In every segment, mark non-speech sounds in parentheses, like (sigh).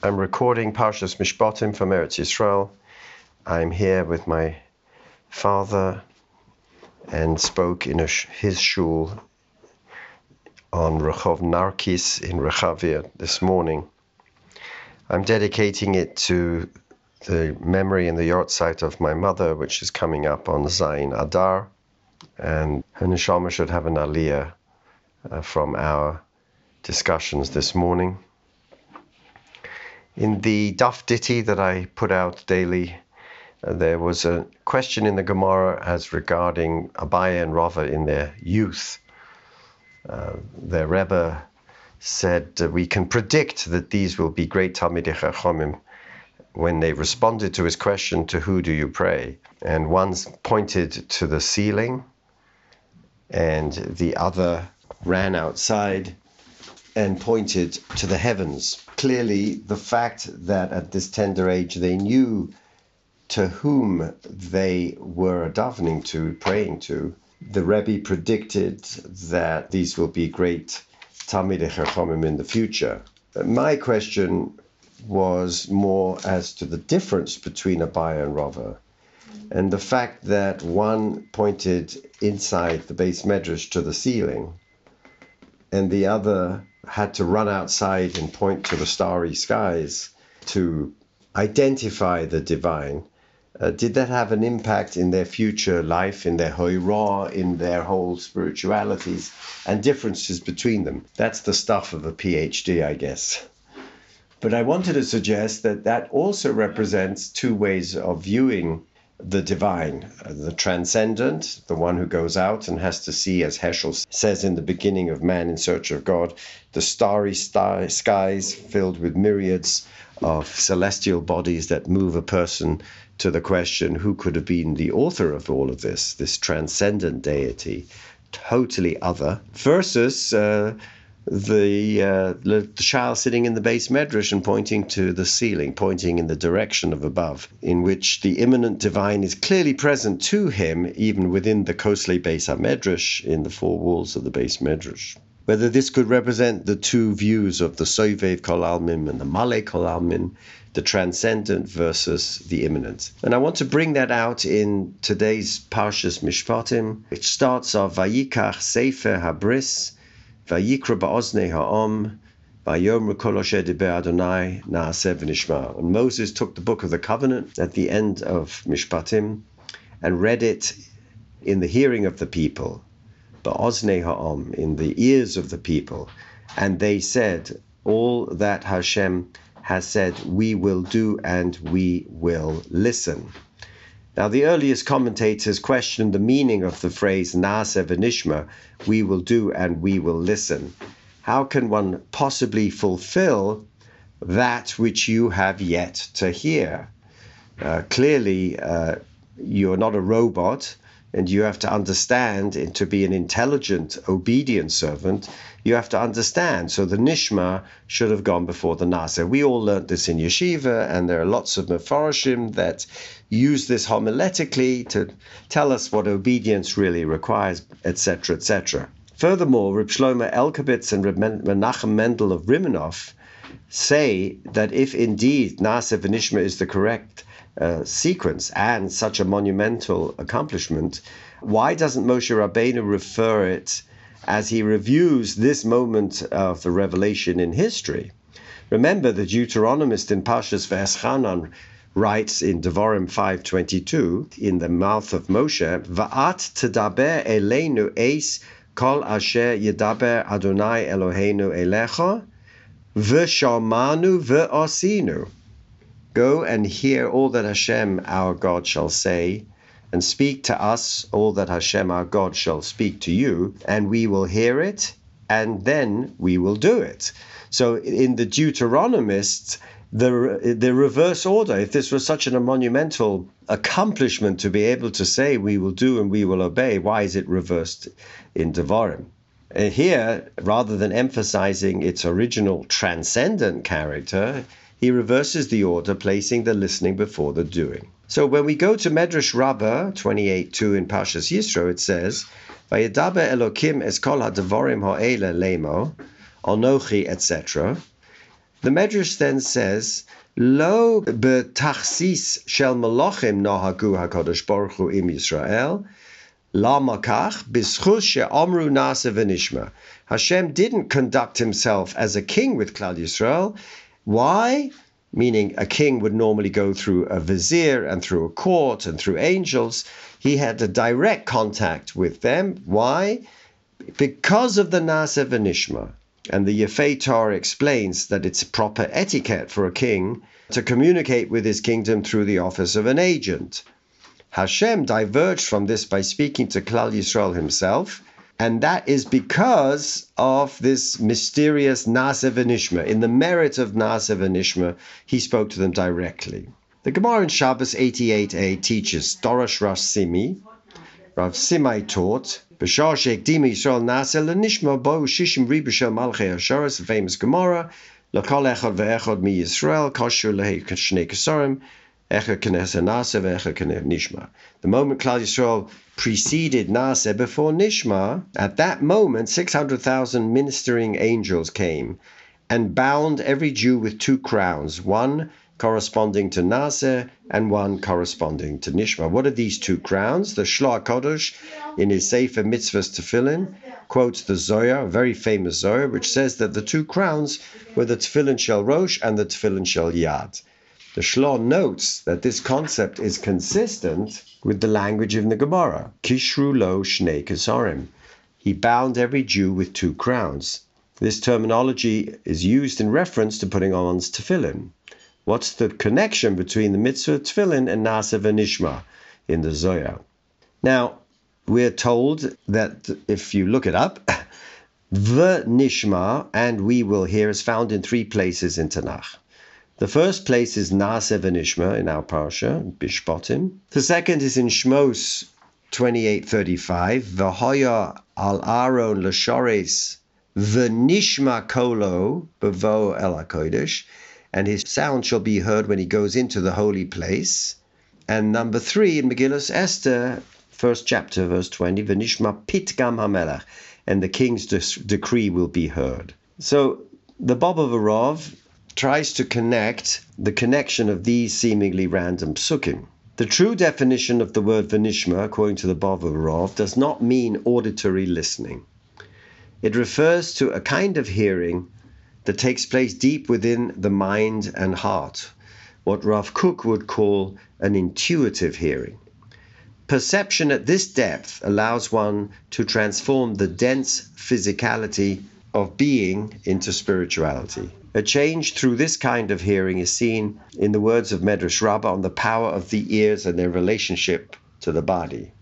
I'm recording Parshas Mishpatim from Eretz Yisrael. I'm here with my father and spoke in sh- his shul on Rehov Narkis in Rechavia this morning. I'm dedicating it to the memory and the yahrzeit of my mother, which is coming up on Zain Adar, and her should have an aliyah uh, from our discussions this morning. In the Daf Ditty that I put out daily, uh, there was a question in the Gemara as regarding Abaye and Rava in their youth. Uh, their Rebbe said we can predict that these will be great Talmidei Chachamim when they responded to his question, to who do you pray? And one pointed to the ceiling, and the other ran outside and pointed to the heavens. Clearly, the fact that at this tender age they knew to whom they were davening to, praying to, the Rebbe predicted that these will be great Talmidei Chachamim in the future. My question was more as to the difference between Abaye and Rava. And the fact that one pointed inside the base medrash to the ceiling, and the other had to run outside and point to the starry skies to identify the divine. Uh, did that have an impact in their future life, in their hoira, in their whole spiritualities, and differences between them? That's the stuff of a PhD, I guess. But I wanted to suggest that that also represents two ways of viewing the divine, uh, the transcendent, the one who goes out and has to see, as Heschel says in the beginning of Man in Search of God, the starry star- skies filled with myriads of celestial bodies that move a person to the question who could have been the author of all of this, this transcendent deity, totally other, versus. Uh, the, uh, the child sitting in the base medrash and pointing to the ceiling, pointing in the direction of above, in which the immanent divine is clearly present to him, even within the Kosle Beis HaMedrash, in the four walls of the base medrash. Whether this could represent the two views of the Sovev Kol Almin and the Male Kol Almin, the transcendent versus the immanent. And I want to bring that out in today's Parshas Mishpatim, which starts off Vayikach Sefer Habris, Vayikra ba'oznei ha'om, Adonai na'aseh v'nishma. And Moses took the book of the covenant at the end of Mishpatim and read it in the hearing of the people, ba'oznei ha'om, in the ears of the people. And they said, all that Hashem has said, we will do and we will listen. Now, the earliest commentators questioned the meaning of the phrase Naaseh v'nishma, we will do and we will listen. How can one possibly fulfill that which you have yet to hear? Uh, clearly, uh, you're not a robot and you have to understand and to be an intelligent, obedient servant, you have to understand. So the Nishma should have gone before the Nasa. We all learned this in yeshiva, and there are lots of Mefarshim that use this homiletically to tell us what obedience really requires, etc., etc. Furthermore, Reb Shlomo Elkabitz and Reb Menachem Mendel of Rimenov say that if indeed Nasa Nishma is the correct uh, sequence and such a monumental accomplishment, why doesn't Moshe Rabbeinu refer it as he reviews this moment of the revelation in history? Remember, the Deuteronomist in Pashas V'eschanan writes in Devarim 5.22, in the mouth of Moshe, Va'at tedaber eleinu eis kol asher yedaber Adonai Eloheinu elecha, v'shamanu v'osinu. Go and hear all that Hashem our God shall say, and speak to us all that Hashem our God shall speak to you, and we will hear it, and then we will do it. So in the Deuteronomists, the the reverse order. If this was such a monumental accomplishment to be able to say we will do and we will obey, why is it reversed in Devarim? Uh, here, rather than emphasizing its original transcendent character, he reverses the order, placing the listening before the doing. So when we go to Medrash Rabbah 28.2 in Pashas Yisro, it says, Vayedaber Elokim es kol ha'devorim ha'ele lemo, onochi, etc. The Medrash then says, Lo betachsis shel malachim nahagu hakadosh baruch hu im Yisrael, lamakach bischus she'amru nasa v'nishma. Hashem didn't conduct himself as a king with Klal Yisrael. Why? Meaning a king would normally go through a vizier and through a court and through angels. He had a direct contact with them. Why? Because of the Nasa v'nishma. And the Yefeh To'ar explains that it's proper etiquette for a king to communicate with his kingdom through the office of an agent. Hashem diverged from this by speaking to Klal Yisrael himself, and that is because of this mysterious Nasa v'nishma. In the merit of Nasa v'nishma, he spoke to them directly. The Gemara in Shabbos 88a teaches Dorosh Rav Simi. Rav Simai taught B'shar she'ekdim Yisrael nasa l'nishma bo shishim riba shel malchei Hasharas, a famous Gemara, l'kol echad ve'echad mi Yisrael, kosher lehi shnei kasarim, ve'echad k'neh nishma. The moment Klal Yisrael preceded Nasa before Nishma, at that moment 600,000 ministering angels came and bound every Jew with two crowns, one corresponding to Nasa and one corresponding to Nishma. What are these two crowns? The Shloah Kodesh in his Sefer Mitzvahs Tefillin quotes the Zohar, a very famous Zohar, which says that the two crowns were the Tefillin Shel Rosh and the Tefillin Shel Yad. The Shloah notes that this concept is consistent with the language of the Gemara. Kishru lo shnei kesarim. He bound every Jew with two crowns. This terminology is used in reference to putting on one's tefillin. What's the connection between the mitzvah tefillin and nasa v'nishma in the Zohar? Now, we're told that if you look it up, (laughs) v'nishma and we will hear is found in three places in Tanakh. The first place is Nasa v'nishma in our parsha, Mishpotim. The second is in Shmos 28:35, V'hoya al Aaron l'shores v'nishma kolo bevo el and his sound shall be heard when he goes into the holy place. And number three in Megillah Esther, first chapter, verse 20, V'nishma pitgam hamelach, and the king's de- decree will be heard. So the Bob of Arov tries to connect the connection of these seemingly random psukim. The true definition of the word Venishma, according to the of does not mean auditory listening. It refers to a kind of hearing that takes place deep within the mind and heart, what Rav Kook would call an intuitive hearing. Perception at this depth allows one to transform the dense physicality of being into spirituality. A change through this kind of hearing is seen in the words of Medrash Rabbah on the power of the ears and their relationship to the body.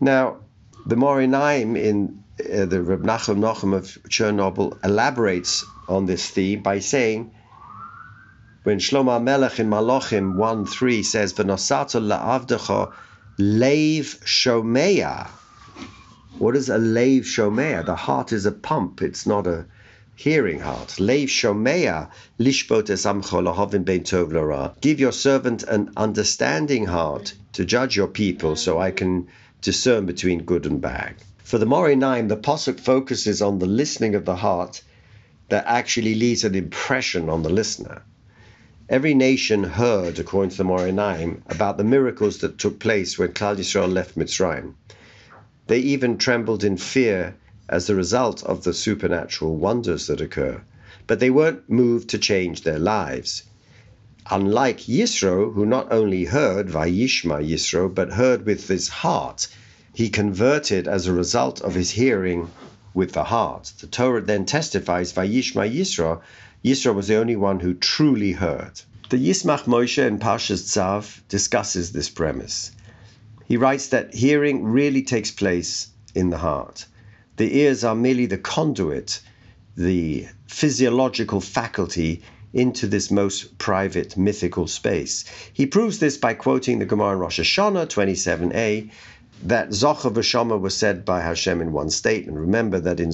Now, the Me'or Einayim in uh, the Reb Nachum Nochem of Chernobyl elaborates on this theme by saying, when Shlomo Melech in Malachim 1.3 says, V'nosato la'avdecha leiv shomeya. What is a leiv shomeya? The heart is a pump. It's not a hearing heart. Leiv shomeya lishbot esamcho ben tov. Give your servant an understanding heart to judge your people so I can discern between good and bad. For the Me'or Einayim, the Pasuk focuses on the listening of the heart that actually leaves an impression on the listener. Every nation heard, according to the Me'or Einayim, about the miracles that took place when Klal Yisrael left Mitzrayim. They even trembled in fear as the result of the supernatural wonders that occur, but they weren't moved to change their lives. Unlike Yisro, who not only heard Vayishma Yisro, but heard with his heart, he converted as a result of his hearing with the heart. The Torah then testifies Vayishma Yisro, Yisro was the only one who truly heard. The Yismach Moshe in Parshas Tzav discusses this premise. He writes that hearing really takes place in the heart. The ears are merely the conduit, the physiological faculty into this most private mythical space. He proves this by quoting the Gemara in Rosh Hashanah 27a that Zocha v'Shama was said by Hashem in one statement. Remember that in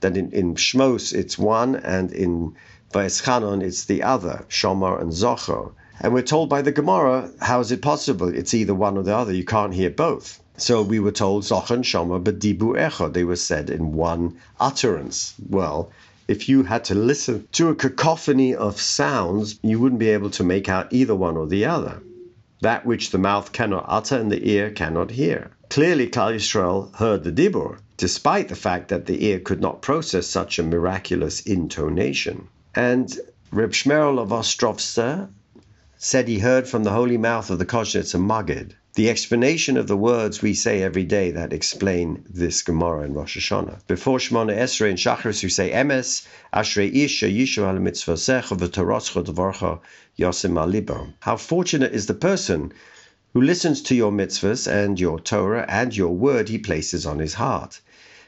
that in, in Shmos it's one and in Vayeschanon it's the other, Shomar and Zocher. And we're told by the Gemara, how is it possible? It's either one or the other. You can't hear both. So we were told Zocher and Shomar, but Dibu Echad, they were said in one utterance. Well, if you had to listen to a cacophony of sounds, you wouldn't be able to make out either one or the other. That which the mouth cannot utter and the ear cannot hear. Clearly, Klal Yisrael heard the Dibur, despite the fact that the ear could not process such a miraculous intonation. And Reb Shmerel of Ostrovtsa said he heard from the holy mouth of the Koznitzer Magid the explanation of the words we say every day that explain this Gemara in Rosh Hashanah. Before Shemona Esrei and Shachris, we say Emes, Ashrei Isha Yishu al mitzvasecha v'toroscha dvarcha yosim How fortunate is the person who listens to your mitzvahs and your Torah and your word he places on his heart.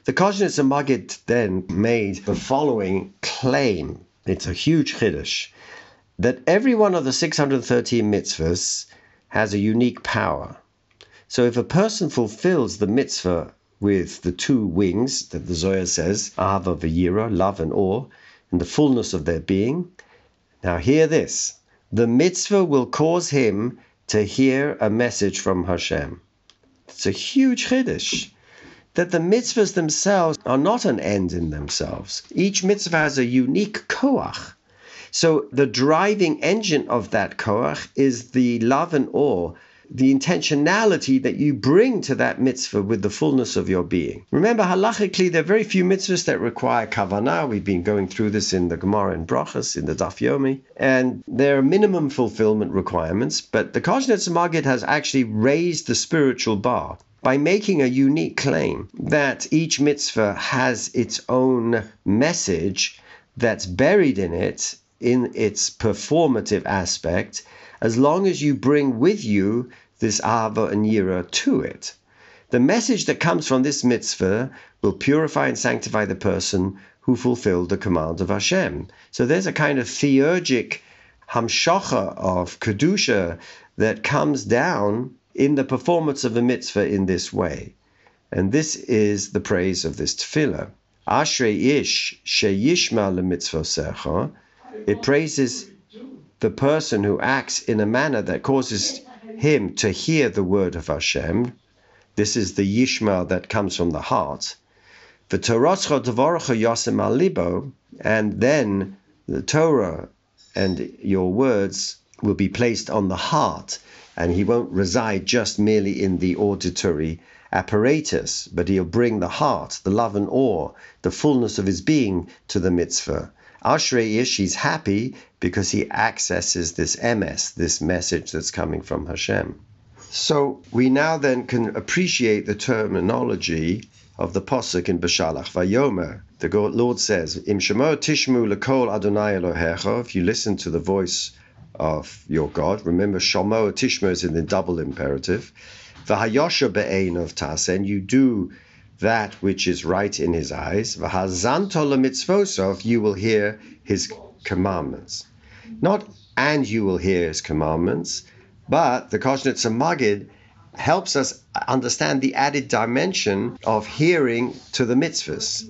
The Koznitzer Magid then made the following claim. It's a huge chiddush that every one of the 613 mitzvahs has a unique power. So if a person fulfills the mitzvah with the two wings that the Zohar says, Ava Vayira, love and awe, in the fullness of their being, now hear this. The mitzvah will cause him to hear a message from Hashem. It's a huge chiddush that the mitzvahs themselves are not an end in themselves. Each mitzvah has a unique koach. So the driving engine of that koach is the love and awe the intentionality that you bring to that mitzvah with the fullness of your being. Remember, halachically, there are very few mitzvahs that require kavanah. We've been going through this in the Gemara and Brachas, in the Daf Yomi, and there are minimum fulfillment requirements, but the Koznitzer Magid has actually raised the spiritual bar by making a unique claim that each mitzvah has its own message that's buried in it in its performative aspect as long as you bring with you this Ava and Yira to it. The message that comes from this mitzvah will purify and sanctify the person who fulfilled the command of Hashem. So there's a kind of theurgic hamshacha of kedusha that comes down in the performance of a mitzvah in this way. And this is the praise of this tefillah. Ashrei ish sheyishma lemitzvosecha. It praises the person who acts in a manner that causes him to hear the word of Hashem. This is the Yishma that comes from the heart. And then the Torah and your words will be placed on the heart, and he won't reside just merely in the auditory apparatus, but he'll bring the heart, the love and awe, the fullness of his being to the mitzvah. Ashrei Ish, he's happy because he accesses this MS, this message that's coming from Hashem. So we now then can appreciate the terminology of the posuk in Beshalach Vayomer. The Lord says, "Im shemo tishmu lekol Adonai Elohecha." If you listen to the voice of your God, remember shomo tishmu is in the double imperative. V'hayosha be'ein of tas, and you do that which is right in his eyes. mitzvosov, you will hear his commandments. Not and you will hear his commandments, but the Koznitzer Magid helps us understand the added dimension of hearing to the mitzvahs.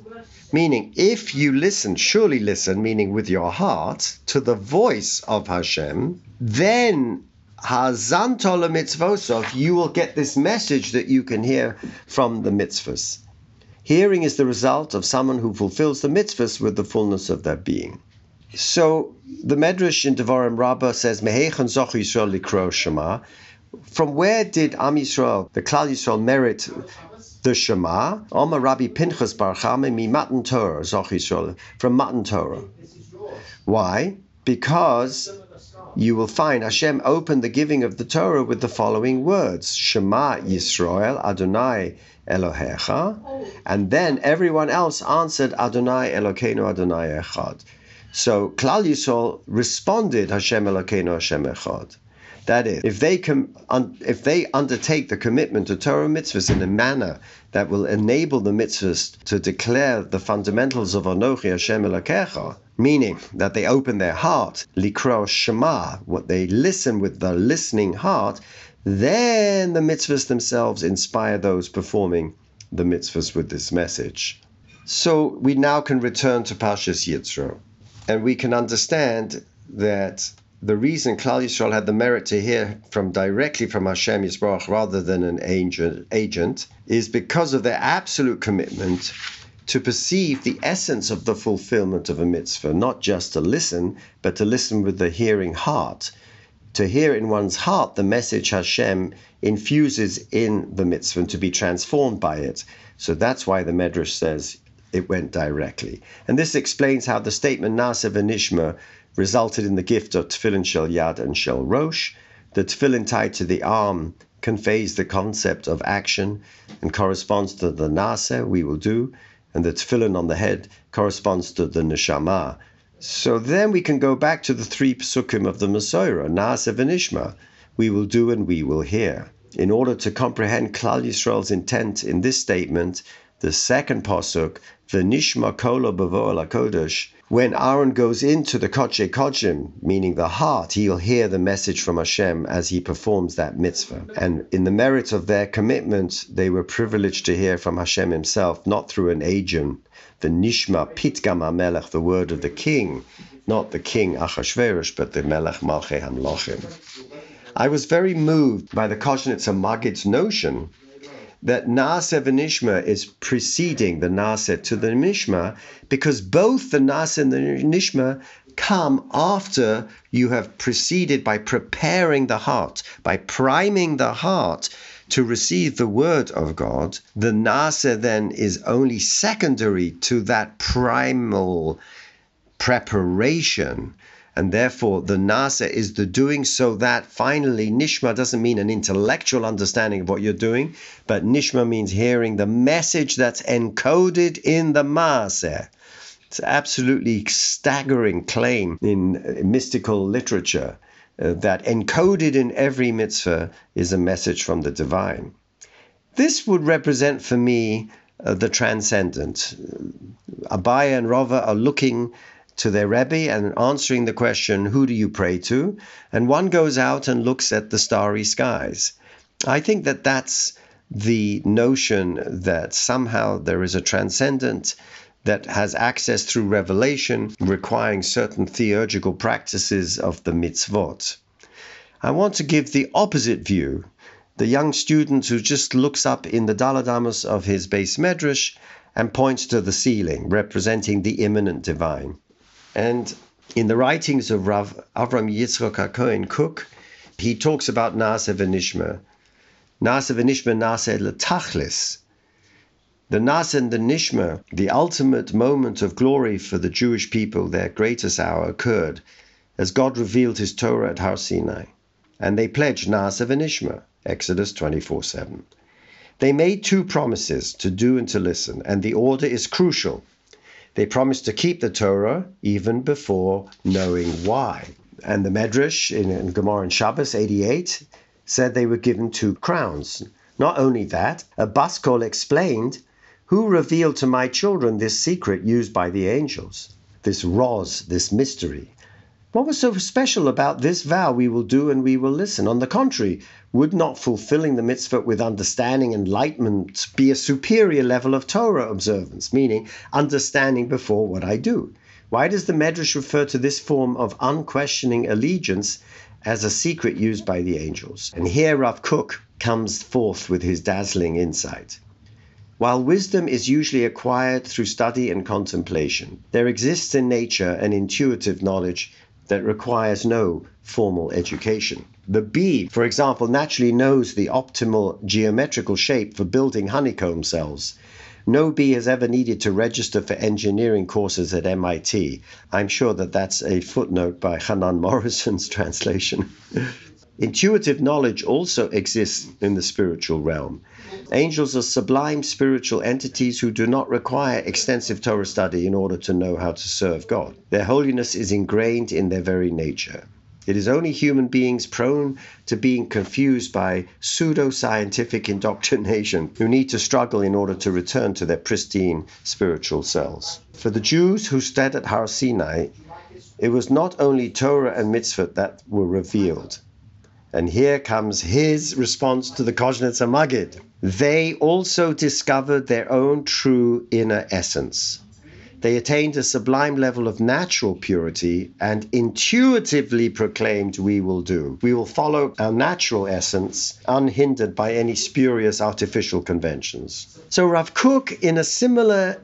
Meaning, if you listen, surely listen, meaning with your heart, to the voice of Hashem, then Hazantola mitzvosov, you will get this message that you can hear from the mitzvahs. Hearing is the result of someone who fulfills the mitzvahs with the fullness of their being. So the Medrash in Devarim Rabbah says, Mehechan Zoch Yisrael likro Shema. From where did Am Yisrael, the Klal Yisrael, merit the Shema? Oma Rabbi Pinchas Bar Chame mi Matan Torah, Zoch Yisrael, from Matan Torah. Why? Because you will find Hashem opened the giving of the Torah with the following words Shema Yisrael, Adonai Elohecha, and then everyone else answered Adonai Elokeinu Adonai Echad. So Klal Yisrael responded Hashem Elokeinu Hashem Echad. That is, if they com- un- if they undertake the commitment to Torah mitzvahs in a manner that will enable the mitzvahs to declare the fundamentals of Anochi Hashem Elokecha, meaning that they open their heart, likro shema, what they listen with the listening heart, then the mitzvahs themselves inspire those performing the mitzvahs with this message. So we now can return to Pashas Yisro, and we can understand that the reason Klal Yisrael had the merit to hear from directly from Hashem Yisroch rather than an agent, agent is because of their absolute commitment to perceive the essence of the fulfillment of a mitzvah, not just to listen, but to listen with the hearing heart. To hear in one's heart the message Hashem infuses in the mitzvah and to be transformed by it. So that's why the Medrash says it went directly. And this explains how the statement Nasa v'nishma resulted in the gift of tefillin shel yad and shel rosh. The tefillin tied to the arm conveys the concept of action and corresponds to the nasa we will do, and the tefillin on the head corresponds to the neshama. So then we can go back to the three psukim of the Masorah, nasa v'nishma, we will do and we will hear. In order to comprehend Klal Yisrael's intent in this statement, the second pasuk, v'nishma kola b'vo'el kodesh, when Aaron goes into the Koche Kodshim, meaning the heart, he'll hear the message from Hashem as he performs that mitzvah. And in the merit of their commitment, they were privileged to hear from Hashem himself, not through an agent. The Nishma Pitgam Melech, the word of the king, not the king Achashverosh, but the Melech Malchei Hamlochim. I was very moved by the Koshnitzer Magid's notion that Naaseh Nishma is preceding the Naaseh to the Nishma because both the Naaseh and the Nishma come after you have preceded by preparing the heart, by priming the heart to receive the word of God. The Naaseh then is only secondary to that primal preparation and therefore, the nasa is the doing so that finally Nishma doesn't mean an intellectual understanding of what you're doing, but Nishma means hearing the message that's encoded in the Maaseh. It's an absolutely staggering claim in uh, mystical literature uh, that encoded in every mitzvah is a message from the divine. This would represent for me uh, the transcendent. Abaya and Rava are looking to their Rebbe and answering the question, Who do you pray to? And one goes out and looks at the starry skies. I think that that's the notion that somehow there is a transcendent that has access through revelation, requiring certain theurgical practices of the mitzvot. I want to give the opposite view. The young student who just looks up in the daled amos of his base medrash and points to the ceiling, representing the immanent divine. And in the writings of Rav Avram Yitzchok HaKohen Kook, he talks about Nasa v'nishma. Nasa v'nishma nasa l'tachlis. The Nasa and the Nishma, the ultimate moment of glory for the Jewish people, their greatest hour, occurred as God revealed his Torah at Har Sinai. And they pledged Nasa v'nishma, Exodus 24 7. They made two promises to do and to listen, and the order is crucial. They promised to keep the Torah even before knowing why. And the Medrash in, Gemara and Shabbos 88 said they were given two crowns. Not only that, a Bas Kol explained, Who revealed to my children this secret used by the angels? This Roz, this mystery. What was so special about this vow? We will do and we will listen. On the contrary, would not fulfilling the mitzvah with understanding and enlightenment be a superior level of Torah observance, meaning understanding before what I do? Why does the Medrash refer to this form of unquestioning allegiance as a secret used by the angels? And here Rav Kook comes forth with his dazzling insight. While wisdom is usually acquired through study and contemplation, there exists in nature an intuitive knowledge that requires no formal education. The bee, for example, naturally knows the optimal geometrical shape for building honeycomb cells. No bee has ever needed to register for engineering courses at MIT. I'm sure that that's a footnote by Chanan Morrison's (laughs) translation. (laughs) Intuitive knowledge also exists in the spiritual realm. Angels are sublime spiritual entities who do not require extensive Torah study in order to know how to serve God. Their holiness is ingrained in their very nature. It is only human beings prone to being confused by pseudo scientific (laughs) indoctrination who need to struggle in order to return to their pristine spiritual selves. For the Jews who stayed at Har Sinai, it was not only Torah and mitzvot that were revealed, and here comes his response to the Koshnitzer Magid. They also discovered their own true inner essence. They attained a sublime level of natural purity and intuitively proclaimed, We will do. We will follow our natural essence, unhindered by any spurious artificial conventions. So Rav Kook, in a similar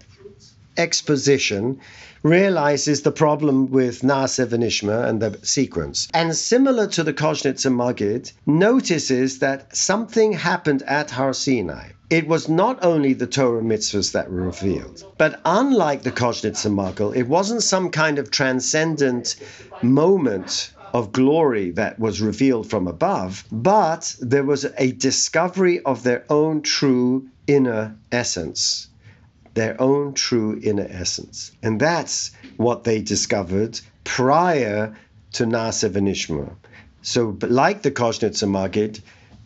exposition realizes the problem with Na'aseh V'Nishma and the sequence. And similar to the Koznitzer Magid, notices that something happened at Har Sinai. It was not only the Torah mitzvahs that were revealed, but unlike the Koznitzer Magid, it wasn't some kind of transcendent moment of glory that was revealed from above, but there was a discovery of their own true inner essence their own true inner essence. And that's what they discovered prior to Na'aseh V'Nishma. So, like the Koznitzer Magid,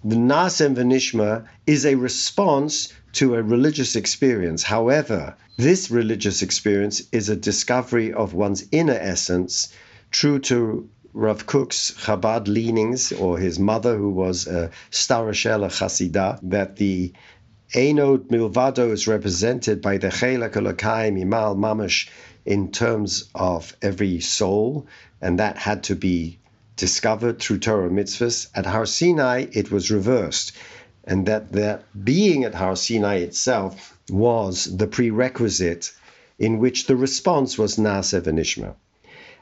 the Na'aseh V'Nishma is a response to a religious experience. However, this religious experience is a discovery of one's inner essence, true to Rav Kook's Chabad leanings, or his mother, who was a Starashela Chasida, that the Enod Milvado is represented by the Chelak Elokai Mimal Mamash in terms of every soul, and that had to be discovered through Torah mitzvahs. At Har Sinai, it was reversed, and that that being at Har Sinai itself was the prerequisite in which the response was Na'aseh V'Nishma.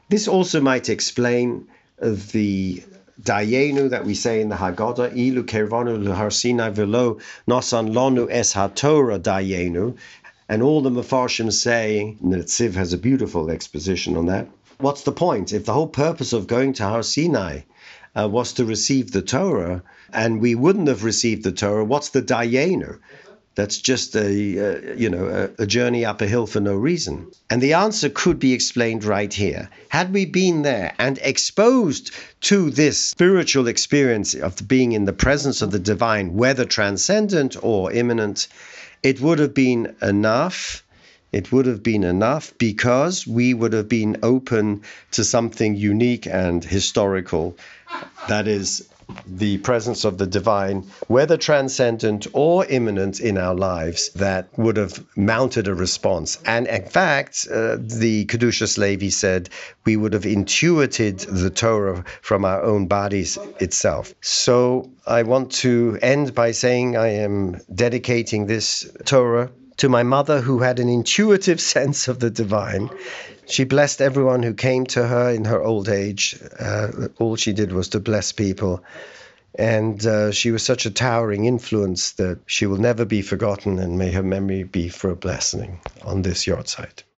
This also might explain the Dayenu that we say in the Haggadah, Ilu Kervanu Har Sinai Velo Nosan Lonu Es HaTorah Dayenu, and all the Mefarshim say, Netziv has a beautiful exposition on that. What's the point? If the whole purpose of going to Har Sinai uh, was to receive the Torah, and we wouldn't have received the Torah, what's the Dayenu? That's just a uh, you know a, a, journey up a hill for no reason. And the answer could be explained right here. Had we been there and exposed to this spiritual experience of being in the presence of the divine, whether transcendent or immanent, it would have been enough. It would have been enough because we would have been open to something unique and historical. That is the presence of the divine, whether transcendent or immanent in our lives, that would have mounted a response. And in fact, uh, the Kedushas Levi said we would have intuited the Torah from our own bodies itself. So I want to end by saying I am dedicating this Torah to my mother, who had an intuitive (laughs) sense of the divine. She blessed everyone who came to her in her old age. Uh, all she did was to bless people. And uh, she was such a towering influence that she will never be forgotten, and may her memory be for a blessing on this yahrzeit.